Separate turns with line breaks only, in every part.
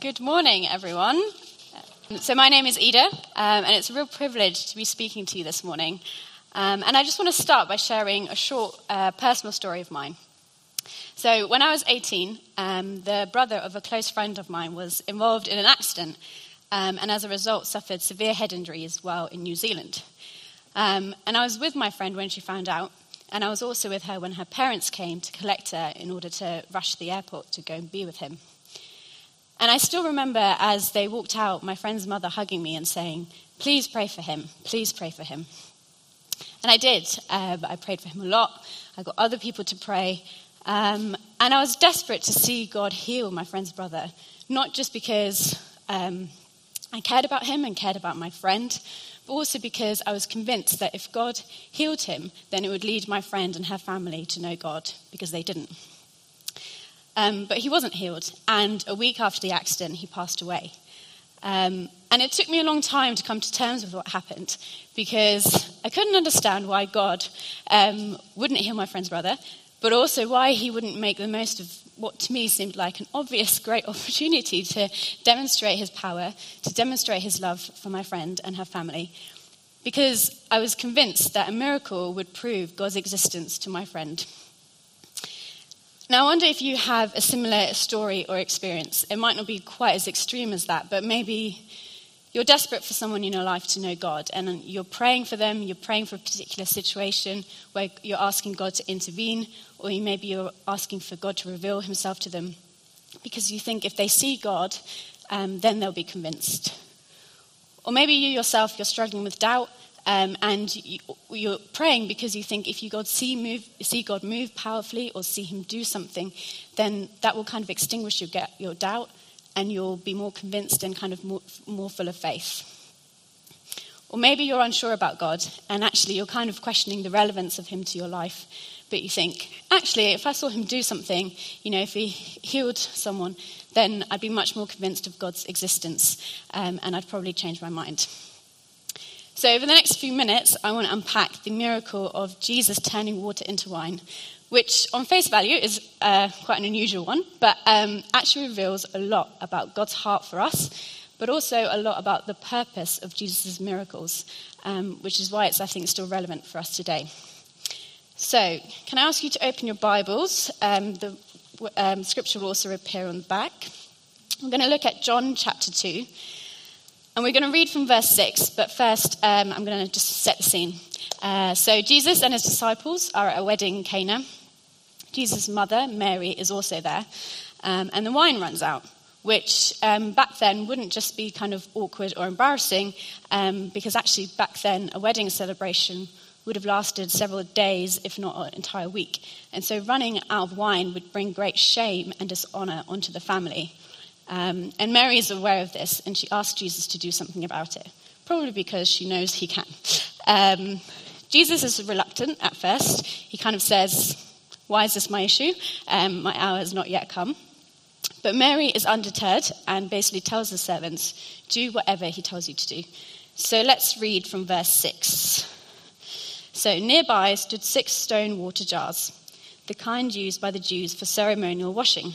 Good morning, everyone. So, my name is Ida, um, and it's a real privilege to be speaking to you this morning. Um, and I just want to start by sharing a short uh, personal story of mine. So, when I was 18, um, the brother of a close friend of mine was involved in an accident, um, and as a result, suffered severe head injuries while in New Zealand. Um, and I was with my friend when she found out, and I was also with her when her parents came to collect her in order to rush the airport to go and be with him. And I still remember as they walked out, my friend's mother hugging me and saying, Please pray for him. Please pray for him. And I did. Um, I prayed for him a lot. I got other people to pray. Um, and I was desperate to see God heal my friend's brother, not just because um, I cared about him and cared about my friend, but also because I was convinced that if God healed him, then it would lead my friend and her family to know God, because they didn't. Um, but he wasn't healed, and a week after the accident, he passed away. Um, and it took me a long time to come to terms with what happened because I couldn't understand why God um, wouldn't heal my friend's brother, but also why he wouldn't make the most of what to me seemed like an obvious great opportunity to demonstrate his power, to demonstrate his love for my friend and her family. Because I was convinced that a miracle would prove God's existence to my friend. Now, I wonder if you have a similar story or experience. It might not be quite as extreme as that, but maybe you're desperate for someone in your life to know God, and you're praying for them, you're praying for a particular situation where you're asking God to intervene, or maybe you're asking for God to reveal himself to them because you think if they see God, um, then they'll be convinced. Or maybe you yourself, you're struggling with doubt um, and you, are praying because you think if you God see, move, see God move powerfully or see Him do something, then that will kind of extinguish your, your doubt and you'll be more convinced and kind of more, more full of faith. Or maybe you're unsure about God and actually you're kind of questioning the relevance of Him to your life. But you think, actually, if I saw Him do something, you know, if He healed someone, then I'd be much more convinced of God's existence um, and I'd probably change my mind. So, over the next few minutes, I want to unpack the miracle of Jesus turning water into wine, which on face value is uh, quite an unusual one, but um, actually reveals a lot about God's heart for us, but also a lot about the purpose of Jesus' miracles, um, which is why it's, I think, still relevant for us today. So, can I ask you to open your Bibles? Um, the um, scripture will also appear on the back. I'm going to look at John chapter 2. And we're going to read from verse 6, but first um, I'm going to just set the scene. Uh, so, Jesus and his disciples are at a wedding in Cana. Jesus' mother, Mary, is also there. Um, and the wine runs out, which um, back then wouldn't just be kind of awkward or embarrassing, um, because actually back then a wedding celebration would have lasted several days, if not an entire week. And so running out of wine would bring great shame and dishonor onto the family. Um, and Mary is aware of this, and she asks Jesus to do something about it, probably because she knows he can. Um, Jesus is reluctant at first. He kind of says, Why is this my issue? Um, my hour has not yet come. But Mary is undeterred and basically tells the servants, Do whatever he tells you to do. So let's read from verse 6. So nearby stood six stone water jars, the kind used by the Jews for ceremonial washing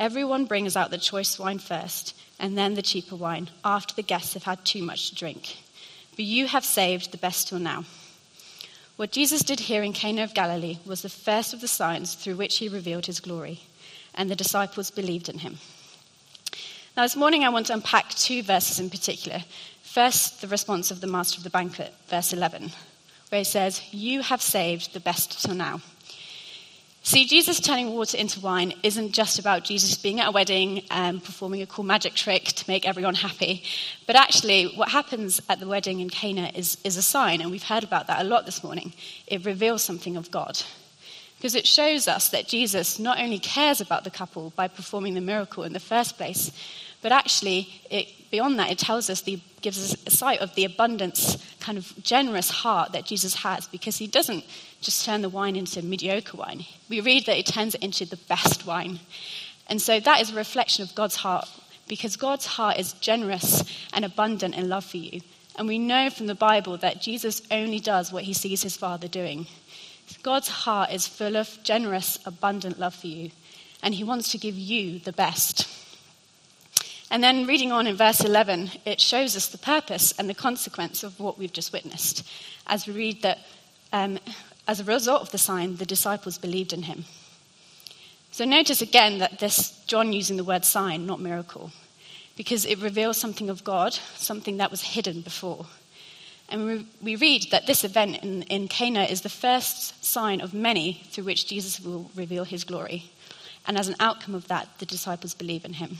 Everyone brings out the choice wine first and then the cheaper wine after the guests have had too much to drink. But you have saved the best till now. What Jesus did here in Cana of Galilee was the first of the signs through which he revealed his glory, and the disciples believed in him. Now, this morning I want to unpack two verses in particular. First, the response of the master of the banquet, verse 11, where he says, You have saved the best till now. See, Jesus turning water into wine isn't just about Jesus being at a wedding and performing a cool magic trick to make everyone happy. But actually, what happens at the wedding in Cana is, is a sign, and we've heard about that a lot this morning. It reveals something of God. Because it shows us that Jesus not only cares about the couple by performing the miracle in the first place, but actually, it, beyond that, it tells us the gives us a sight of the abundance, kind of generous heart that Jesus has because he doesn't just turn the wine into mediocre wine. We read that he turns it into the best wine. And so that is a reflection of God's heart because God's heart is generous and abundant in love for you. And we know from the Bible that Jesus only does what he sees his Father doing. God's heart is full of generous, abundant love for you, and he wants to give you the best. And then reading on in verse 11, it shows us the purpose and the consequence of what we've just witnessed, as we read that um, as a result of the sign, the disciples believed in him. So notice again that this, John using the word sign, not miracle, because it reveals something of God, something that was hidden before. And we, read that this event in, in Cana is the first sign of many through which Jesus will reveal his glory. And as an outcome of that, the disciples believe in him.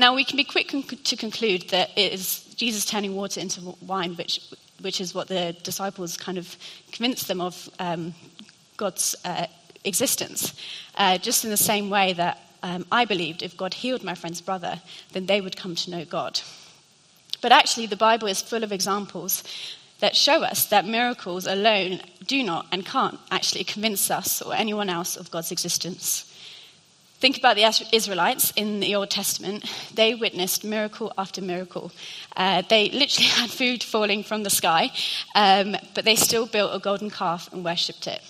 Now, we can be quick to conclude that it is Jesus turning water into wine, which, which is what the disciples kind of convinced them of um, God's uh, existence, uh, just in the same way that um, I believed if God healed my friend's brother, then they would come to know God. But actually, the Bible is full of examples that show us that miracles alone do not and can't actually convince us or anyone else of God's existence. Think about the Israelites in the Old Testament. They witnessed miracle after miracle. Uh, they literally had food falling from the sky, um, but they still built a golden calf and worshipped it.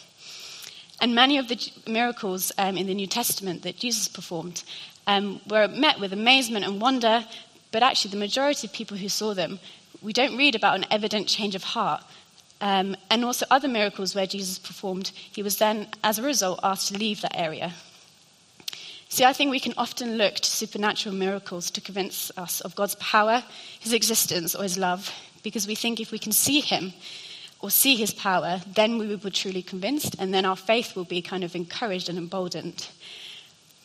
And many of the miracles um, in the New Testament that Jesus performed um, were met with amazement and wonder, but actually, the majority of people who saw them, we don't read about an evident change of heart. Um, and also, other miracles where Jesus performed, he was then, as a result, asked to leave that area See, I think we can often look to supernatural miracles to convince us of God's power, his existence, or his love, because we think if we can see him or see his power, then we will be truly convinced, and then our faith will be kind of encouraged and emboldened.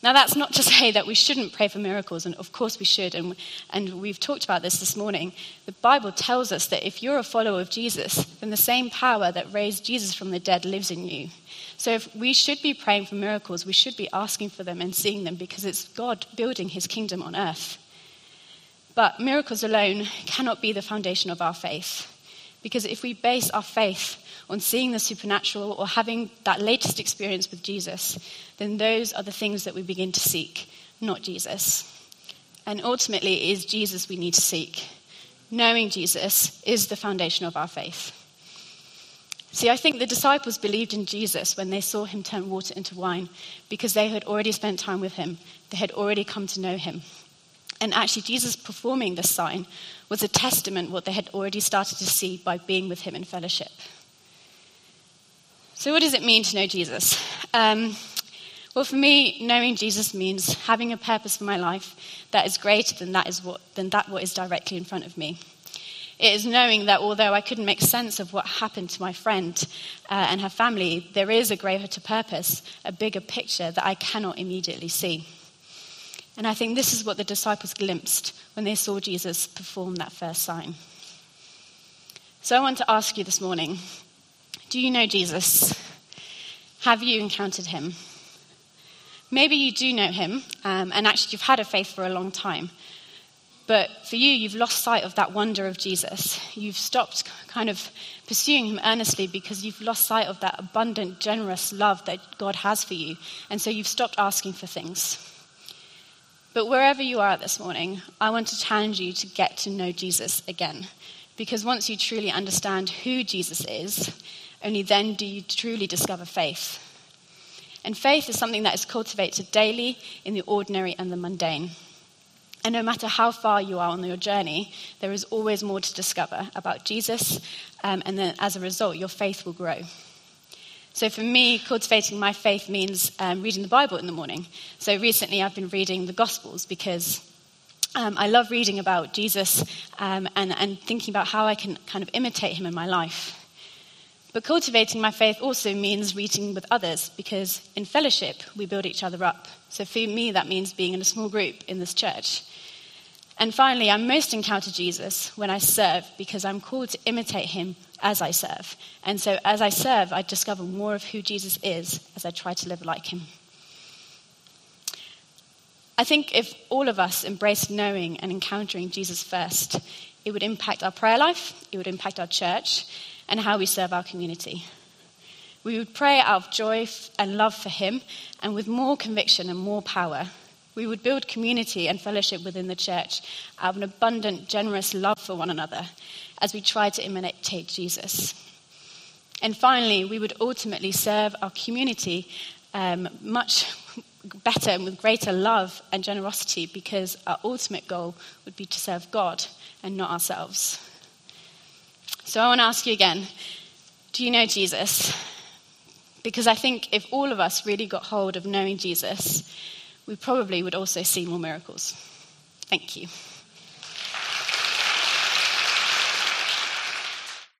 Now, that's not to say that we shouldn't pray for miracles, and of course we should, and, and we've talked about this this morning. The Bible tells us that if you're a follower of Jesus, then the same power that raised Jesus from the dead lives in you. So if we should be praying for miracles, we should be asking for them and seeing them because it's God building his kingdom on earth. But miracles alone cannot be the foundation of our faith. Because if we base our faith on seeing the supernatural or having that latest experience with Jesus, then those are the things that we begin to seek, not Jesus. And ultimately, it is Jesus we need to seek. Knowing Jesus is the foundation of our faith. See, I think the disciples believed in Jesus when they saw him turn water into wine because they had already spent time with him, they had already come to know him. And actually, Jesus performing this sign was a testament what they had already started to see by being with him in fellowship. So, what does it mean to know Jesus? Um, well, for me, knowing Jesus means having a purpose for my life that is greater than that, is what, than that what is directly in front of me. It is knowing that although I couldn't make sense of what happened to my friend uh, and her family, there is a greater purpose, a bigger picture that I cannot immediately see. And I think this is what the disciples glimpsed when they saw Jesus perform that first sign. So I want to ask you this morning do you know Jesus? Have you encountered him? Maybe you do know him, um, and actually you've had a faith for a long time. But for you, you've lost sight of that wonder of Jesus. You've stopped kind of pursuing him earnestly because you've lost sight of that abundant, generous love that God has for you. And so you've stopped asking for things. But wherever you are this morning, I want to challenge you to get to know Jesus again. Because once you truly understand who Jesus is, only then do you truly discover faith. And faith is something that is cultivated daily in the ordinary and the mundane. And no matter how far you are on your journey, there is always more to discover about Jesus, um, and then as a result, your faith will grow. So for me, cultivating my faith means um, reading the Bible in the morning. So recently, I've been reading the Gospels because um, I love reading about Jesus um, and, and thinking about how I can kind of imitate him in my life. But cultivating my faith also means reading with others because in fellowship we build each other up. So for me, that means being in a small group in this church. And finally, I most encounter Jesus when I serve because I'm called to imitate him as I serve. And so as I serve, I discover more of who Jesus is as I try to live like him. I think if all of us embraced knowing and encountering Jesus first, it would impact our prayer life, it would impact our church, and how we serve our community. We would pray out of joy and love for Him, and with more conviction and more power. We would build community and fellowship within the church out of an abundant, generous love for one another as we try to imitate Jesus. And finally, we would ultimately serve our community um, much better and with greater love and generosity because our ultimate goal would be to serve God and not ourselves. So I want to ask you again do you know Jesus? Because I think if all of us really got hold of knowing Jesus, we probably would also see more miracles. Thank you.